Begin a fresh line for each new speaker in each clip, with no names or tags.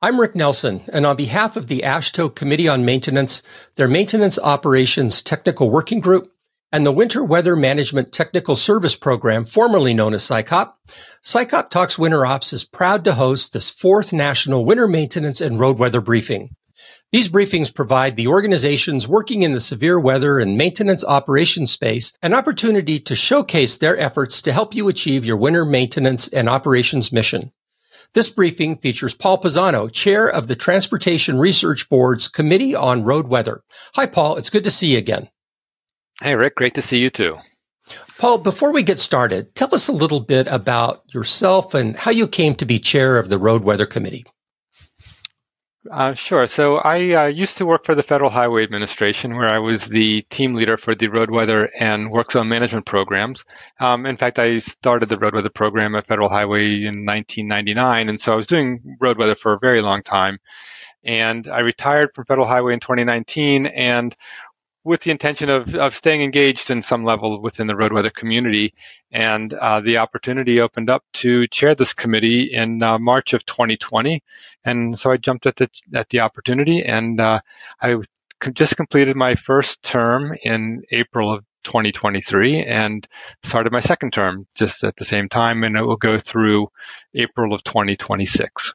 I'm Rick Nelson, and on behalf of the AASHTO Committee on Maintenance, their Maintenance Operations Technical Working Group, and the Winter Weather Management Technical Service Program, formerly known as SICOP, SICOP Talks Winter Ops is proud to host this fourth National Winter Maintenance and Road Weather Briefing. These briefings provide the organizations working in the severe weather and maintenance operations space an opportunity to showcase their efforts to help you achieve your winter maintenance and operations mission. This briefing features Paul Pisano, chair of the Transportation Research Board's Committee on Road Weather. Hi, Paul. It's good to see you again.
Hey, Rick. Great to see you too.
Paul, before we get started, tell us a little bit about yourself and how you came to be chair of the Road Weather Committee.
Uh, sure. So I uh, used to work for the Federal Highway Administration, where I was the team leader for the road weather and work zone management programs. Um, in fact, I started the road weather program at Federal Highway in 1999, and so I was doing road weather for a very long time. And I retired from Federal Highway in 2019, and with the intention of, of staying engaged in some level within the road weather community. And uh, the opportunity opened up to chair this committee in uh, March of 2020. And so I jumped at the, at the opportunity and uh, I just completed my first term in April of 2023 and started my second term just at the same time. And it will go through April of 2026.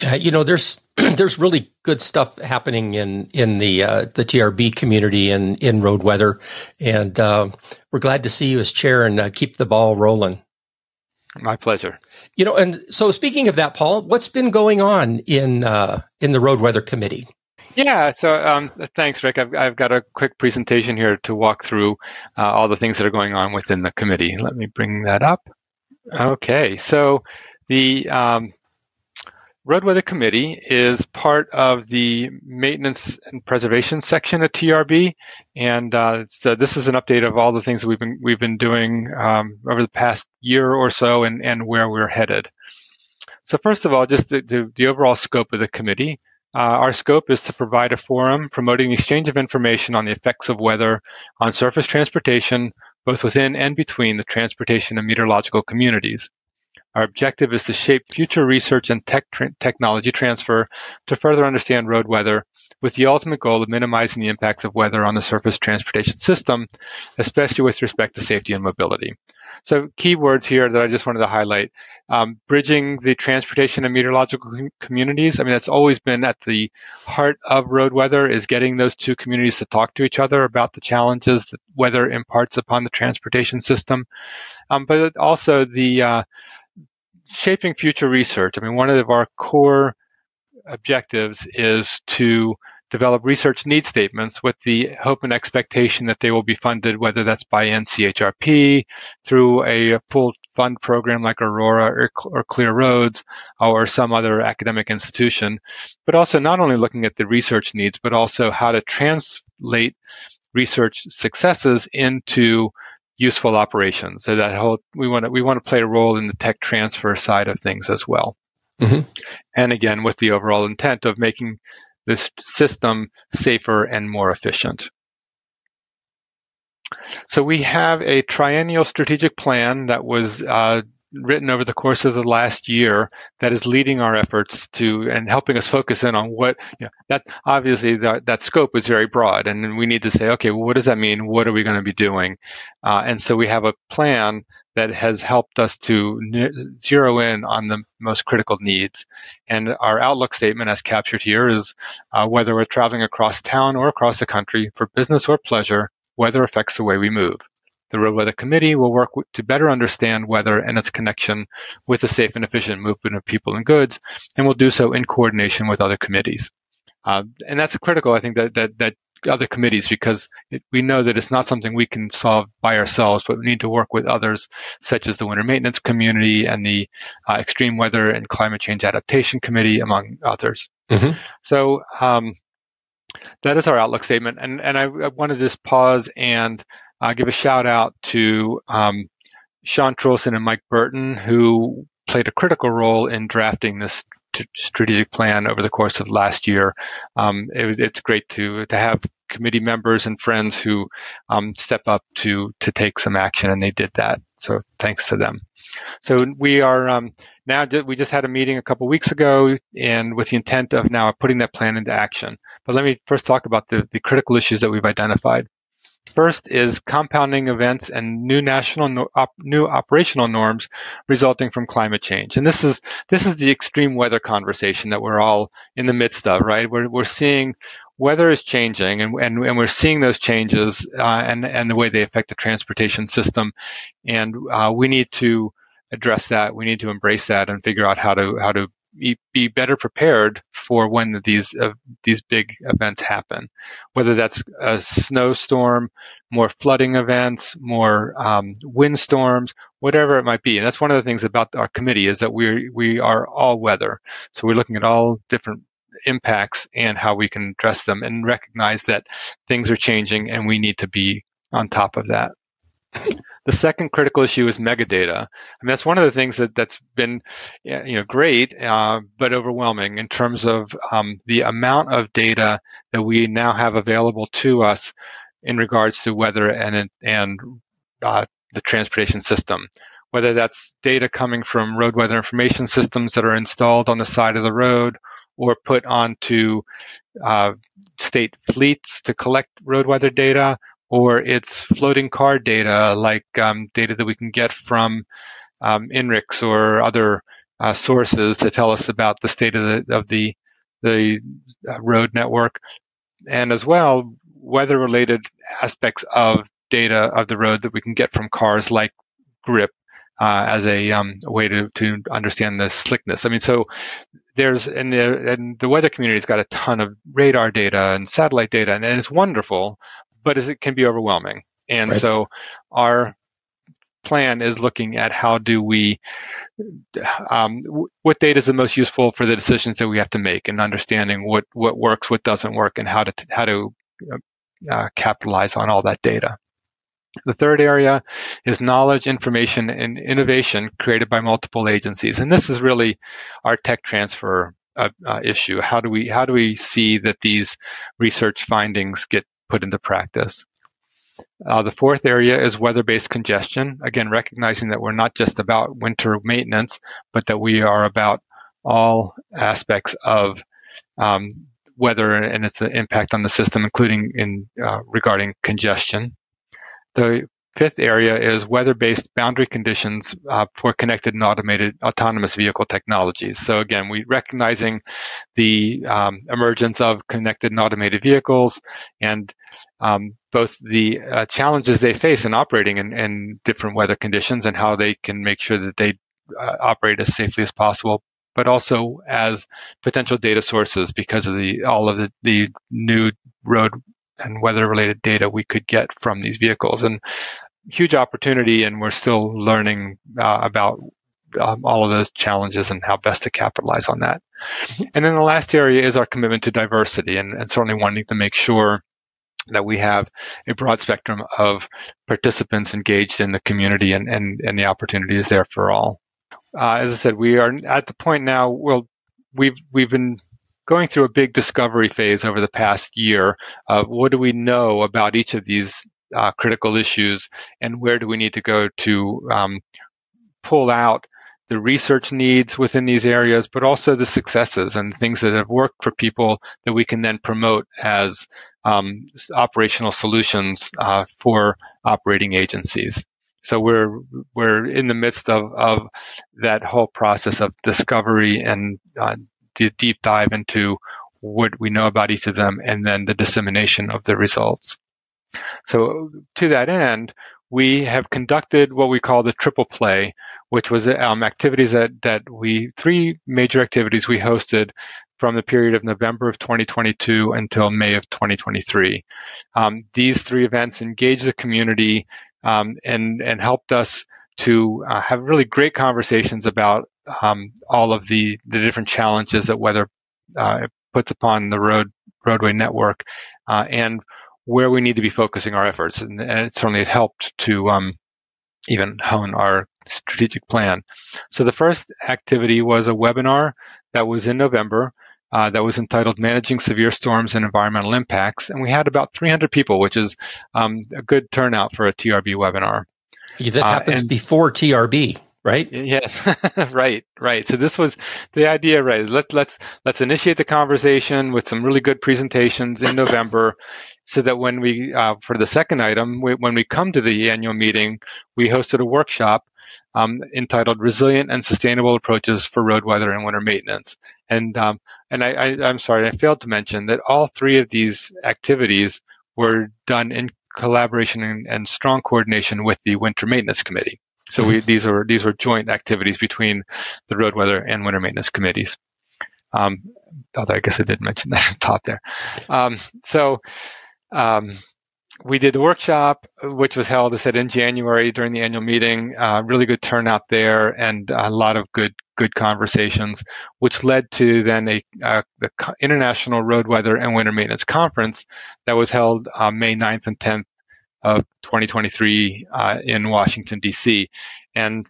Yeah, you know, there's there's really good stuff happening in in the uh, the TRB community and in road weather, and uh, we're glad to see you as chair and uh, keep the ball rolling.
My pleasure.
You know, and so speaking of that, Paul, what's been going on in uh, in the road weather committee?
Yeah, so um, thanks, Rick. I've, I've got a quick presentation here to walk through uh, all the things that are going on within the committee. Let me bring that up. Okay, so the um, Road Weather Committee is part of the maintenance and preservation section at TRB, and uh, so this is an update of all the things we've been we've been doing um, over the past year or so, and, and where we're headed. So first of all, just the, the, the overall scope of the committee. Uh, our scope is to provide a forum promoting the exchange of information on the effects of weather on surface transportation, both within and between the transportation and meteorological communities. Our objective is to shape future research and tech tra- technology transfer to further understand road weather with the ultimate goal of minimizing the impacts of weather on the surface transportation system, especially with respect to safety and mobility. So keywords here that I just wanted to highlight, um, bridging the transportation and meteorological com- communities. I mean, that's always been at the heart of road weather is getting those two communities to talk to each other about the challenges that weather imparts upon the transportation system. Um, but also the, uh, shaping future research. I mean, one of our core objectives is to develop research need statements with the hope and expectation that they will be funded, whether that's by NCHRP, through a pooled fund program like Aurora or, or Clear Roads, or some other academic institution, but also not only looking at the research needs, but also how to translate research successes into useful operations. So that whole we want to we want to play a role in the tech transfer side of things as well. Mm-hmm. And again, with the overall intent of making this system safer and more efficient. So we have a triennial strategic plan that was uh, written over the course of the last year that is leading our efforts to and helping us focus in on what you know that obviously that, that scope is very broad and we need to say okay well, what does that mean? What are we going to be doing? Uh, and so we have a plan that has helped us to zero in on the most critical needs. And our outlook statement as captured here is uh, whether we're traveling across town or across the country for business or pleasure weather affects the way we move the Road Weather Committee will work to better understand weather and its connection with the safe and efficient movement of people and goods, and will do so in coordination with other committees. Uh, and that's critical, I think, that, that, that other committees because it, we know that it's not something we can solve by ourselves, but we need to work with others, such as the Winter Maintenance Community and the uh, Extreme Weather and Climate Change Adaptation Committee, among others. Mm-hmm. So um, that is our outlook statement, and and I, I want to just pause and uh, give a shout out to um, Sean Trulson and Mike Burton, who played a critical role in drafting this t- strategic plan over the course of last year. Um, it, it's great to to have committee members and friends who um, step up to to take some action, and they did that. So thanks to them. So we are um, now we just had a meeting a couple weeks ago, and with the intent of now putting that plan into action. But let me first talk about the, the critical issues that we've identified. First is compounding events and new national op, new operational norms resulting from climate change. And this is this is the extreme weather conversation that we're all in the midst of, right? We're we're seeing weather is changing, and and, and we're seeing those changes uh, and and the way they affect the transportation system, and uh, we need to address that. We need to embrace that and figure out how to how to be better prepared for when these uh, these big events happen, whether that's a snowstorm, more flooding events, more um, windstorms, whatever it might be. And that's one of the things about our committee is that we we are all weather, so we're looking at all different impacts and how we can address them, and recognize that things are changing and we need to be on top of that. The second critical issue is megadata. Mean, that's one of the things that, that's been, you know, great, uh, but overwhelming in terms of um, the amount of data that we now have available to us in regards to weather and, and uh, the transportation system. Whether that's data coming from road weather information systems that are installed on the side of the road or put onto uh, state fleets to collect road weather data, or it's floating car data like um, data that we can get from um, INRIX or other uh, sources to tell us about the state of the of the the uh, road network, and as well weather related aspects of data of the road that we can get from cars like grip uh, as a, um, way to, to understand the slickness. I mean, so there's and the, and the weather community's got a ton of radar data and satellite data, and, and it's wonderful but it can be overwhelming. And right. so our plan is looking at how do we um, what data is the most useful for the decisions that we have to make and understanding what what works what doesn't work and how to how to uh, capitalize on all that data the third area is knowledge information and innovation created by multiple agencies and this is really our tech transfer uh, uh, issue how do we how do we see that these research findings get put into practice. Uh, the fourth area is weather-based congestion. Again, recognizing that we're not just about winter maintenance, but that we are about all aspects of um, weather and its impact on the system, including in uh, regarding congestion. The fifth area is weather-based boundary conditions uh, for connected and automated autonomous vehicle technologies. So again, we recognizing the um, emergence of connected and automated vehicles and um, both the uh, challenges they face in operating in, in, different weather conditions and how they can make sure that they uh, operate as safely as possible, but also as potential data sources because of the all of the, the new road and weather related data we could get from these vehicles. And huge opportunity, and we're still learning uh, about um, all of those challenges and how best to capitalize on that. Mm-hmm. And then the last area is our commitment to diversity, and, and certainly wanting to make sure that we have a broad spectrum of participants engaged in the community and, and, and the opportunity is there for all. Uh, as I said, we are at the point now, well, we've, we've been going through a big discovery phase over the past year of what do we know about each of these uh, critical issues and where do we need to go to um, pull out the research needs within these areas, but also the successes and things that have worked for people that we can then promote as um, operational solutions uh, for operating agencies. So we're we're in the midst of, of that whole process of discovery and uh, deep dive into what we know about each of them, and then the dissemination of the results. So to that end, we have conducted what we call the triple play, which was um, activities that, that we, three major activities we hosted from the period of November of 2022 until May of 2023. Um, these three events engaged the community um, and, and helped us to uh, have really great conversations about um, all of the, the different challenges that weather uh, puts upon the road roadway network uh, and where we need to be focusing our efforts. And, and it certainly it helped to um, even hone our strategic plan. So the first activity was a webinar that was in November. Uh, that was entitled Managing Severe Storms and Environmental Impacts. And we had about 300 people, which is um, a good turnout for a TRB webinar.
Yeah, that happens uh, and, before TRB, right?
Yes, right, right. So this was the idea, right? Let's let's let's initiate the conversation with some really good presentations in November, so that when we uh, for the second item, we, when we come to the annual meeting, we hosted a workshop um, entitled "Resilient and Sustainable Approaches for Road Weather and Winter Maintenance." And um, and I, I I'm sorry, I failed to mention that all three of these activities were done in collaboration and, and strong coordination with the Winter Maintenance Committee. So we, these are these were joint activities between the road weather and winter maintenance committees. Um, although I guess I did mention that top there. Um, so um, we did the workshop, which was held, I said, in January during the annual meeting. Uh, really good turnout there, and a lot of good good conversations, which led to then a, uh, the International Road Weather and Winter Maintenance Conference that was held uh, May 9th and 10th of 2023 uh, in Washington D.C. And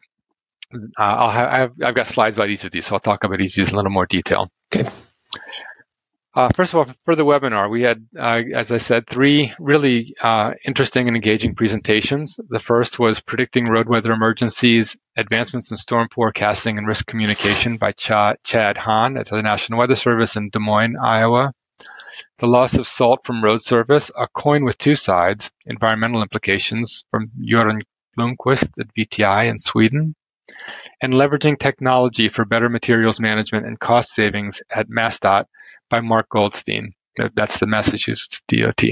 uh, I'll have, I've got slides about each of these, so I'll talk about each of these in a little more detail.
Okay.
Uh, first of all, for the webinar, we had, uh, as I said, three really uh, interesting and engaging presentations. The first was Predicting Road Weather Emergencies, Advancements in Storm Forecasting and Risk Communication by Ch- Chad Hahn at the National Weather Service in Des Moines, Iowa. The loss of salt from road service, a coin with two sides, environmental implications from Göran Blomqvist at VTI in Sweden, and leveraging technology for better materials management and cost savings at MassDOT by Mark Goldstein. That's the Massachusetts DOT.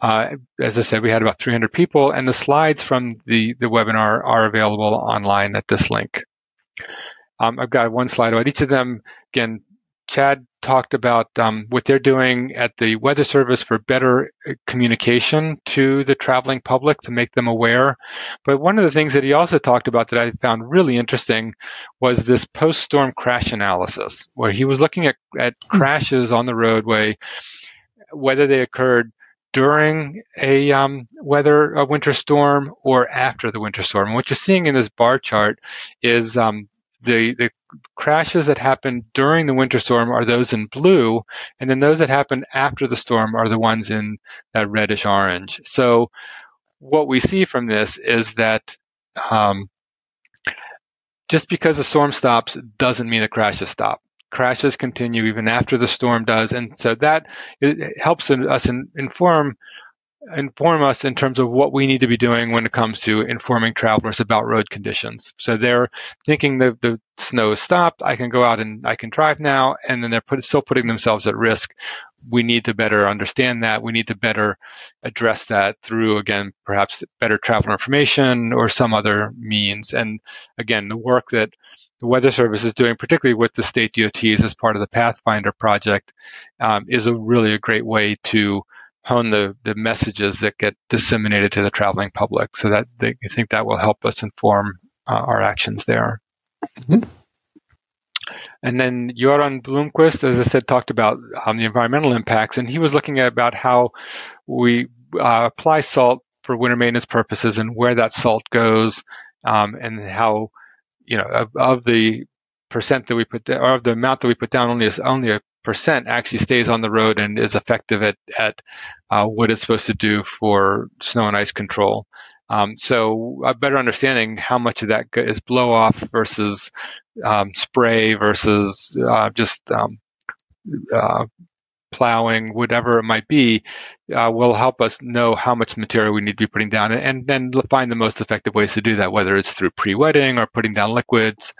Uh, as I said, we had about 300 people, and the slides from the, the webinar are available online at this link. Um, I've got one slide about each of them. Again, Chad talked about um, what they're doing at the Weather Service for better uh, communication to the traveling public to make them aware. But one of the things that he also talked about that I found really interesting was this post storm crash analysis, where he was looking at, at hmm. crashes on the roadway, whether they occurred during a um, weather a winter storm or after the winter storm. And what you're seeing in this bar chart is um, the, the crashes that happen during the winter storm are those in blue, and then those that happen after the storm are the ones in that reddish orange. So what we see from this is that um, just because the storm stops doesn't mean the crashes stop. Crashes continue even after the storm does, and so that helps us inform inform us in terms of what we need to be doing when it comes to informing travelers about road conditions. So they're thinking that the snow stopped, I can go out and I can drive now, and then they're put, still putting themselves at risk. We need to better understand that. We need to better address that through, again, perhaps better traveler information or some other means. And again, the work that the Weather Service is doing, particularly with the state DOTs as part of the Pathfinder project, um, is a really a great way to hone the, the messages that get disseminated to the traveling public. So that they, I think that will help us inform uh, our actions there. Mm-hmm. And then Göran Blomqvist, as I said, talked about um, the environmental impacts, and he was looking at about how we uh, apply salt for winter maintenance purposes and where that salt goes, um, and how you know of, of, the percent that we put or of the amount that we put down, only is only a percent actually stays on the road and is effective at, at uh, what it's supposed to do for snow and ice control. Um, so a better understanding how much of that is blow off versus um, spray versus uh, just um, uh, plowing, whatever it might be, uh, will help us know how much material we need to be putting down and, then find the most effective ways to do that, whether it's through pre-wetting or putting down liquids.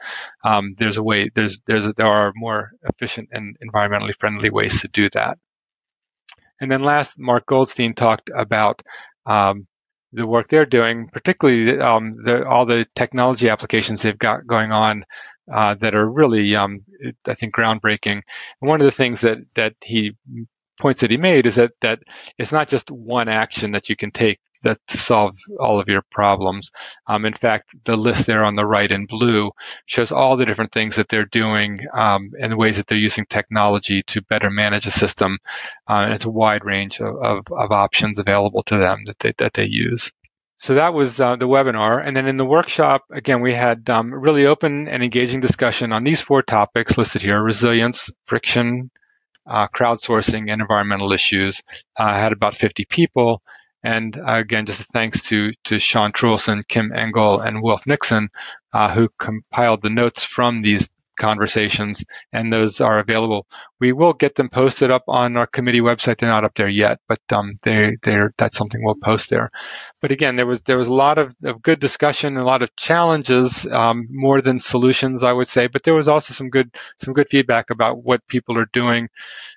Um, there's a way, there's, there's, there are more efficient and environmentally friendly ways to do that. And then last, Mark Goldstein talked about um, the work they're doing, particularly um, the, all the technology applications they've got going on uh, that are really, um, I think, groundbreaking. And one of the things that that he points that he made is that that it's not just one action that you can take that to solve all of your problems. Um, in fact, the list there on the right in blue shows all the different things that they're doing um, and ways that they're using technology to better manage a system. Uh, and it's a wide range of, of, of options available to them that they that they use. So that was uh, the webinar. And then in the workshop, again, we had um, really open and engaging discussion on these four topics listed here resilience, friction, uh, crowdsourcing, and environmental issues. Uh, I had about 50 people. And uh, again, just thanks to to Sean Truelson, Kim Engel, and Wilf Nixon, uh, who compiled the notes from these conversations, and those are available. We will get them posted up on our committee website. They're not up there yet, but um, they they're that's something we'll post there. But again, there was there was a lot of, of good discussion, and a lot of challenges, um, more than solutions, I would say. But there was also some good some good feedback about what people are doing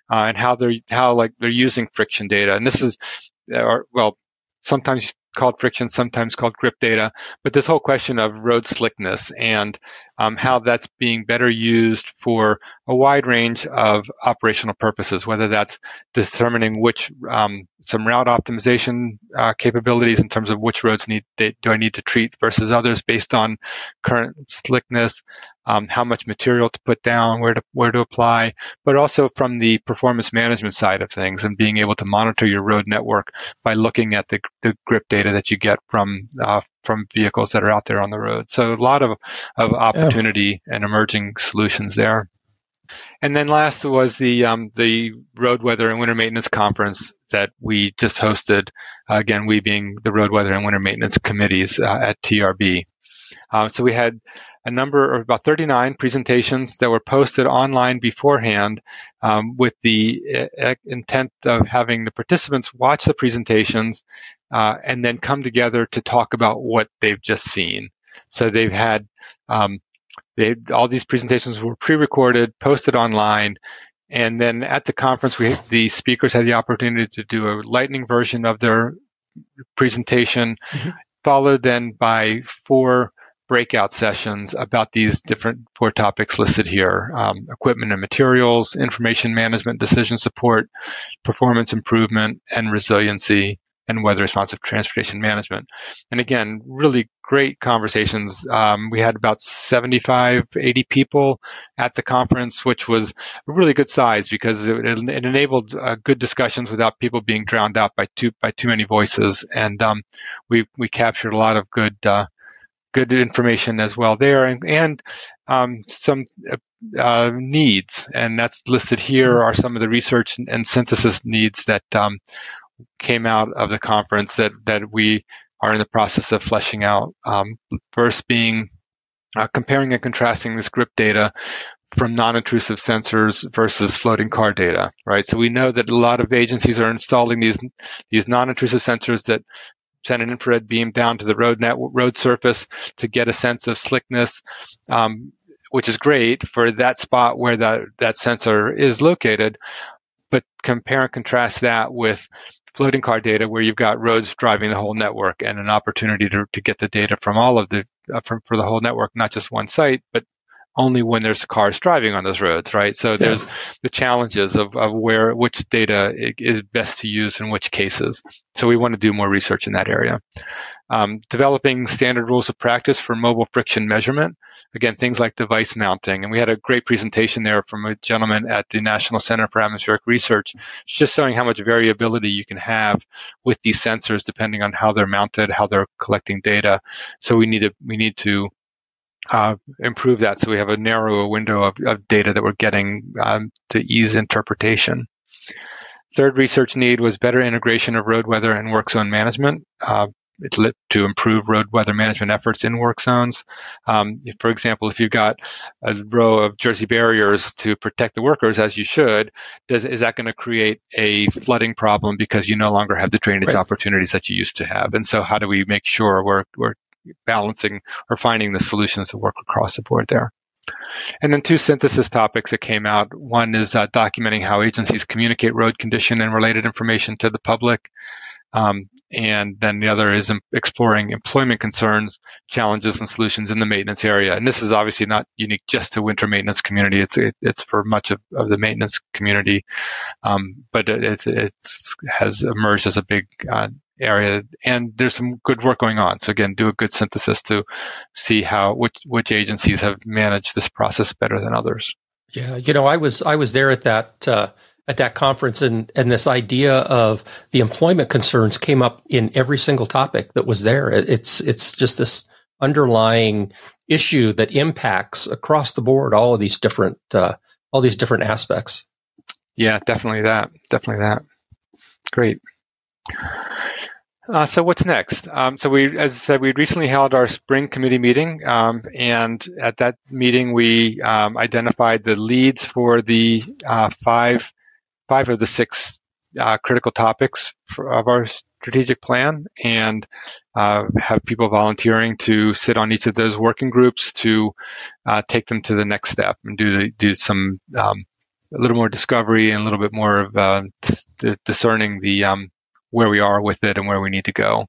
uh, and how they're how like they're using friction data. And this is, or well, sometimes called friction, sometimes called grip data. But this whole question of road slickness and um, how that's being better used for a wide range of operational purposes, whether that's determining which um, some route optimization uh, capabilities in terms of which roads need do I need to treat versus others based on current slickness, um, how much material to put down, where to where to apply, but also from the performance management side of things and being able to monitor your road network by looking at the, the grip data that you get from uh, from vehicles that are out there on the road. So a lot of of opportunity yeah. and emerging solutions there. And then last was the um, the road weather and winter maintenance conference that we just hosted. Uh, again, we being the road weather and winter maintenance committees uh, at TRB. Uh, so we had a number of about 39 presentations that were posted online beforehand um, with the uh, intent of having the participants watch the presentations uh, and then come together to talk about what they've just seen. So they've had um, they, all these presentations were pre-recorded, posted online, and then at the conference, we the speakers had the opportunity to do a lightning version of their presentation, mm-hmm. followed then by four breakout sessions about these different four topics listed here um, equipment and materials, information management, decision support, performance improvement, and resiliency and weather responsive transportation management. And again, really great conversations. Um, we had about 75, 80 people at the conference, which was a really good size because it, it enabled uh, good discussions without people being drowned out by too by too many voices. And um, we we captured a lot of good uh, good information as well there, and, and um, some uh, needs, and that's listed here are some of the research and, synthesis needs that um, came out of the conference that that we are in the process of fleshing out. Um, first, being uh, comparing and contrasting this grip data from non-intrusive sensors versus floating car data, right? So we know that a lot of agencies are installing these these non-intrusive sensors that send an infrared beam down to the road net road surface to get a sense of slickness, um, which is great for that spot where that that sensor is located. But compare and contrast that with floating car data where you've got roads driving the whole network and an opportunity to, to get the data from all of the uh, from, for the whole network, not just one site, but only when there's cars driving on those roads, right? So yeah. there's the challenges of, of where which data is best to use in which cases. So we want to do more research in that area. Um, developing standard rules of practice for mobile friction measurement. Again, things like device mounting. And we had a great presentation there from a gentleman at the National Center for Atmospheric Research, just showing how much variability you can have with these sensors depending on how they're mounted, how they're collecting data. So we need to we need to uh, improve that so we have a narrower window of, of data that we're getting um, to ease interpretation. Third research need was better integration of road weather and work zone management. Uh, it's lit to improve road weather management efforts in work zones. Um, for example, if you've got a row of Jersey barriers to protect the workers, as you should, does, is that going to create a flooding problem because you no longer have the drainage right. opportunities that you used to have? And so, how do we make sure we're, we're balancing or finding the solutions that work across the board there. And then two synthesis topics that came out. One is uh, documenting how agencies communicate road condition and related information to the public. Um, and then the other is exploring employment concerns, challenges, and solutions in the maintenance area. And this is obviously not unique just to winter maintenance community. It's it, it's for much of, of the maintenance community, um, but it, it has emerged as a big uh, area and there's some good work going on. So again do a good synthesis to see how which which agencies have managed this process better than others.
Yeah you know i was i was there at that uh, at that conference and and this idea of the employment concerns came up in every single topic that was there. It's it's just this underlying issue that impacts across the board all of these different uh, all these different aspects.
Yeah definitely that. Definitely that. Great Uh, so what's next? Um, so we, as I said, we recently held our spring committee meeting, um, and at that meeting we um, identified the leads for the uh, five five of the six uh, critical topics for, of our strategic plan, and uh, have people volunteering to sit on each of those working groups to uh, take them to the next step and do the, do some um, a little more discovery and a little bit more of uh, discerning the um, where we are with it and where we need to go.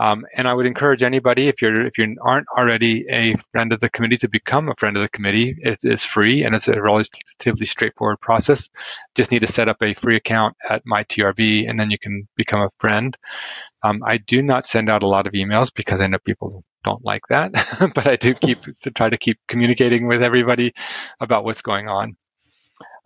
Um, and I would encourage anybody, if you're if you aren't already a friend of the committee, to become a friend of the committee. It is free and it's a relatively straightforward process. Just need to set up a free account at MyTRB, and then you can become a friend. Um, I do not send out a lot of emails because I know people don't like that, but I do keep to try to keep communicating with everybody about what's going on.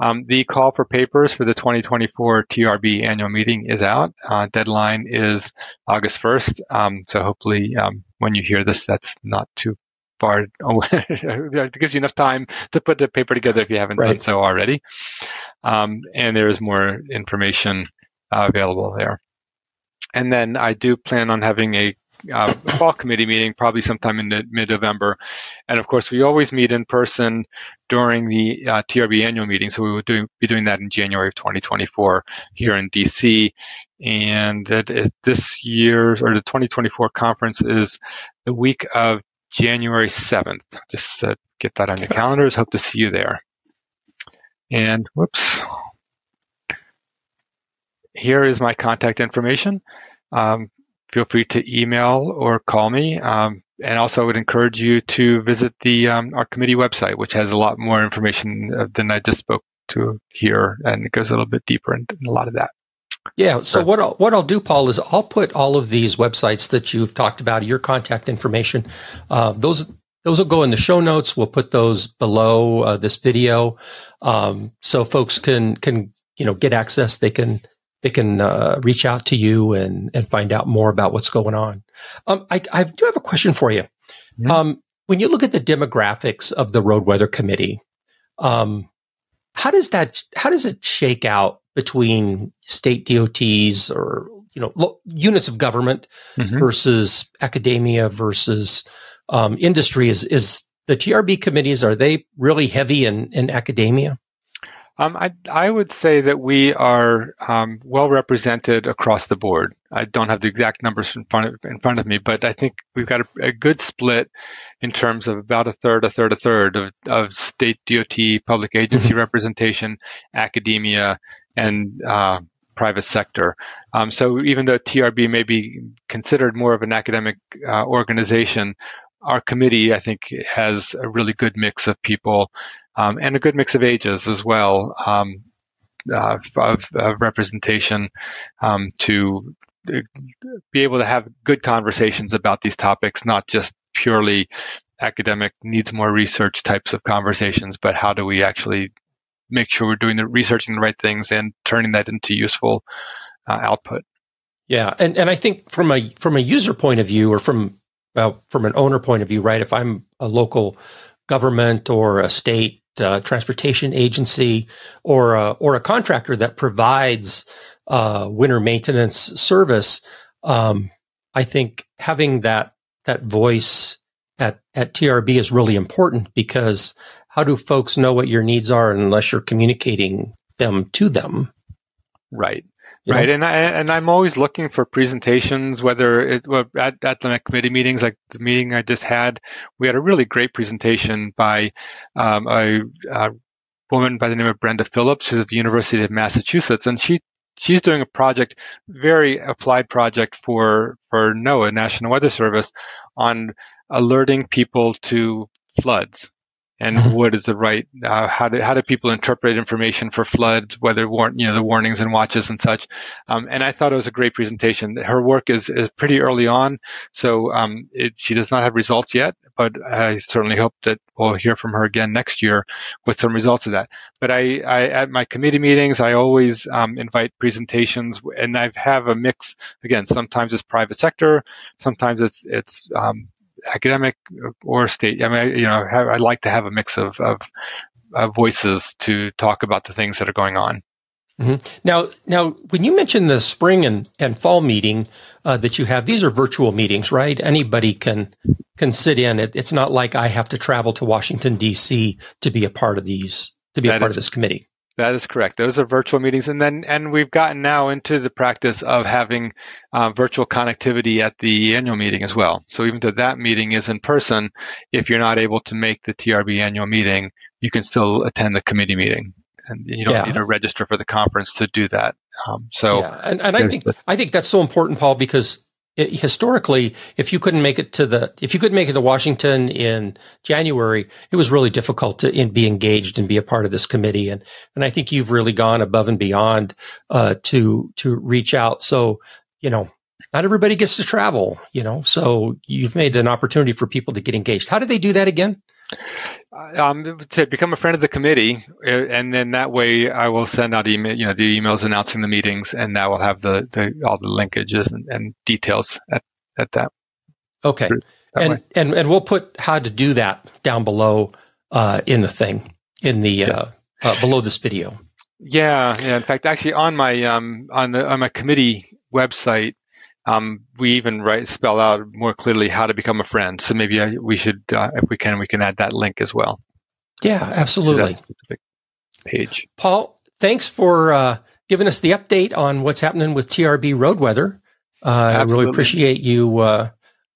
Um, the call for papers for the 2024 TRB annual meeting is out. Uh, deadline is August 1st. Um, so hopefully, um, when you hear this, that's not too far away. it gives you enough time to put the paper together if you haven't right. done so already. Um, and there is more information uh, available there. And then I do plan on having a uh, fall committee meeting probably sometime in mid-November. And of course, we always meet in person during the uh, TRB annual meeting. So we will do, be doing that in January of 2024 here in DC. And that is this year's or the 2024 conference is the week of January 7th. Just uh, get that on your calendars. Hope to see you there. And whoops. Here is my contact information. Um, feel free to email or call me. Um, and also, I would encourage you to visit the um, our committee website, which has a lot more information uh, than I just spoke to here, and it goes a little bit deeper into a lot of that.
Yeah. So what I'll, what I'll do, Paul, is I'll put all of these websites that you've talked about, your contact information. Uh, those those will go in the show notes. We'll put those below uh, this video, um, so folks can can you know get access. They can they can uh, reach out to you and and find out more about what's going on. Um, I, I do have a question for you. Mm-hmm. Um, when you look at the demographics of the Road Weather Committee, um, how does that how does it shake out between state DOTs or you know lo- units of government mm-hmm. versus academia versus um, industry? Is is the TRB committees are they really heavy in in academia?
Um, I, I would say that we are um, well represented across the board. I don't have the exact numbers in front of, in front of me, but I think we've got a, a good split in terms of about a third, a third, a third of, of state DOT, public agency mm-hmm. representation, academia, and uh, private sector. Um, so even though TRB may be considered more of an academic uh, organization, our committee, I think, has a really good mix of people um, and a good mix of ages as well um, uh, of, of, representation um, to be able to have good conversations about these topics, not just purely academic needs more research types of conversations, but how do we actually make sure we're doing the researching the right things and turning that into useful uh, output.
Yeah, and and I think from a from a user point of view, or from well, from an owner point of view, right? If I'm a local government or a state uh, transportation agency or a, or a contractor that provides uh, winter maintenance service, um, I think having that that voice at at TRB is really important because how do folks know what your needs are unless you're communicating them to them?
Right. Right, and I and I'm always looking for presentations. Whether it well, at at the committee meetings, like the meeting I just had, we had a really great presentation by um, a, a woman by the name of Brenda Phillips, who's at the University of Massachusetts, and she she's doing a project, very applied project for for NOAA, National Weather Service, on alerting people to floods and what is the right uh, how do how do people interpret information for flood whether warn you know the warnings and watches and such. Um, and I thought it was a great presentation. Her work is is pretty early on so um, it, she does not have results yet but I certainly hope that we'll hear from her again next year with some results of that. But I, I at my committee meetings I always um, invite presentations and I have a mix. Again sometimes it's private sector sometimes it's it's um, academic or state. I mean, you know, I'd like to have a mix of, of, of voices to talk about the things that are going on.
Mm-hmm. Now, now, when you mentioned the spring and, and fall meeting uh, that you have, these are virtual meetings, right? Anybody can can sit in. It, it's not like I have to travel to Washington D.C. to be a part of these to be that a part is, of this committee.
That is correct. Those are virtual meetings, and then and we've gotten now into the practice of having uh, virtual connectivity at the annual meeting as well. So even though that meeting is in person, if you're not able to make the TRB annual meeting, you can still attend the committee meeting and you don't yeah. need to register for the conference to do that. Um, so,
yeah. and, and I think I think that's so important, Paul, because it, historically, if you couldn't make it to the if you couldn't make it to Washington in January, it was really difficult to in, be engaged and be a part of this committee. And and I think you've really gone above and beyond uh, to to reach out. So you know, not everybody gets to travel. You know, so you've made an opportunity for people to get engaged. How do they do that again?
Um, to become a friend of the committee, uh, and then that way I will send out email, you know, the emails announcing the meetings, and that will have the, the all the linkages and, and details at, at that.
Okay, that and way. and and we'll put how to do that down below uh, in the thing in the yeah. uh, uh, below this video.
Yeah, yeah. In fact, actually, on my um, on the on my committee website, um, we even write spell out more clearly how to become a friend. So maybe I, we should, uh, if we can, we can add that link as well.
Yeah, absolutely.
Page.
Paul, thanks for uh, giving us the update on what's happening with TRB road weather. Uh, I really appreciate you uh,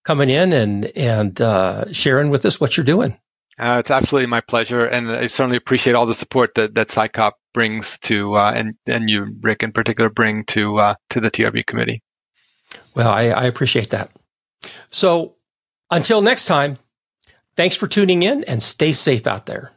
coming in and and uh, sharing with us what you're doing.
Uh, it's absolutely my pleasure, and I certainly appreciate all the support that that SICOP brings to and and you, Rick, in particular, bring to to the TRB committee.
Well, I, I appreciate that. So until next time, thanks for tuning in and stay safe out there.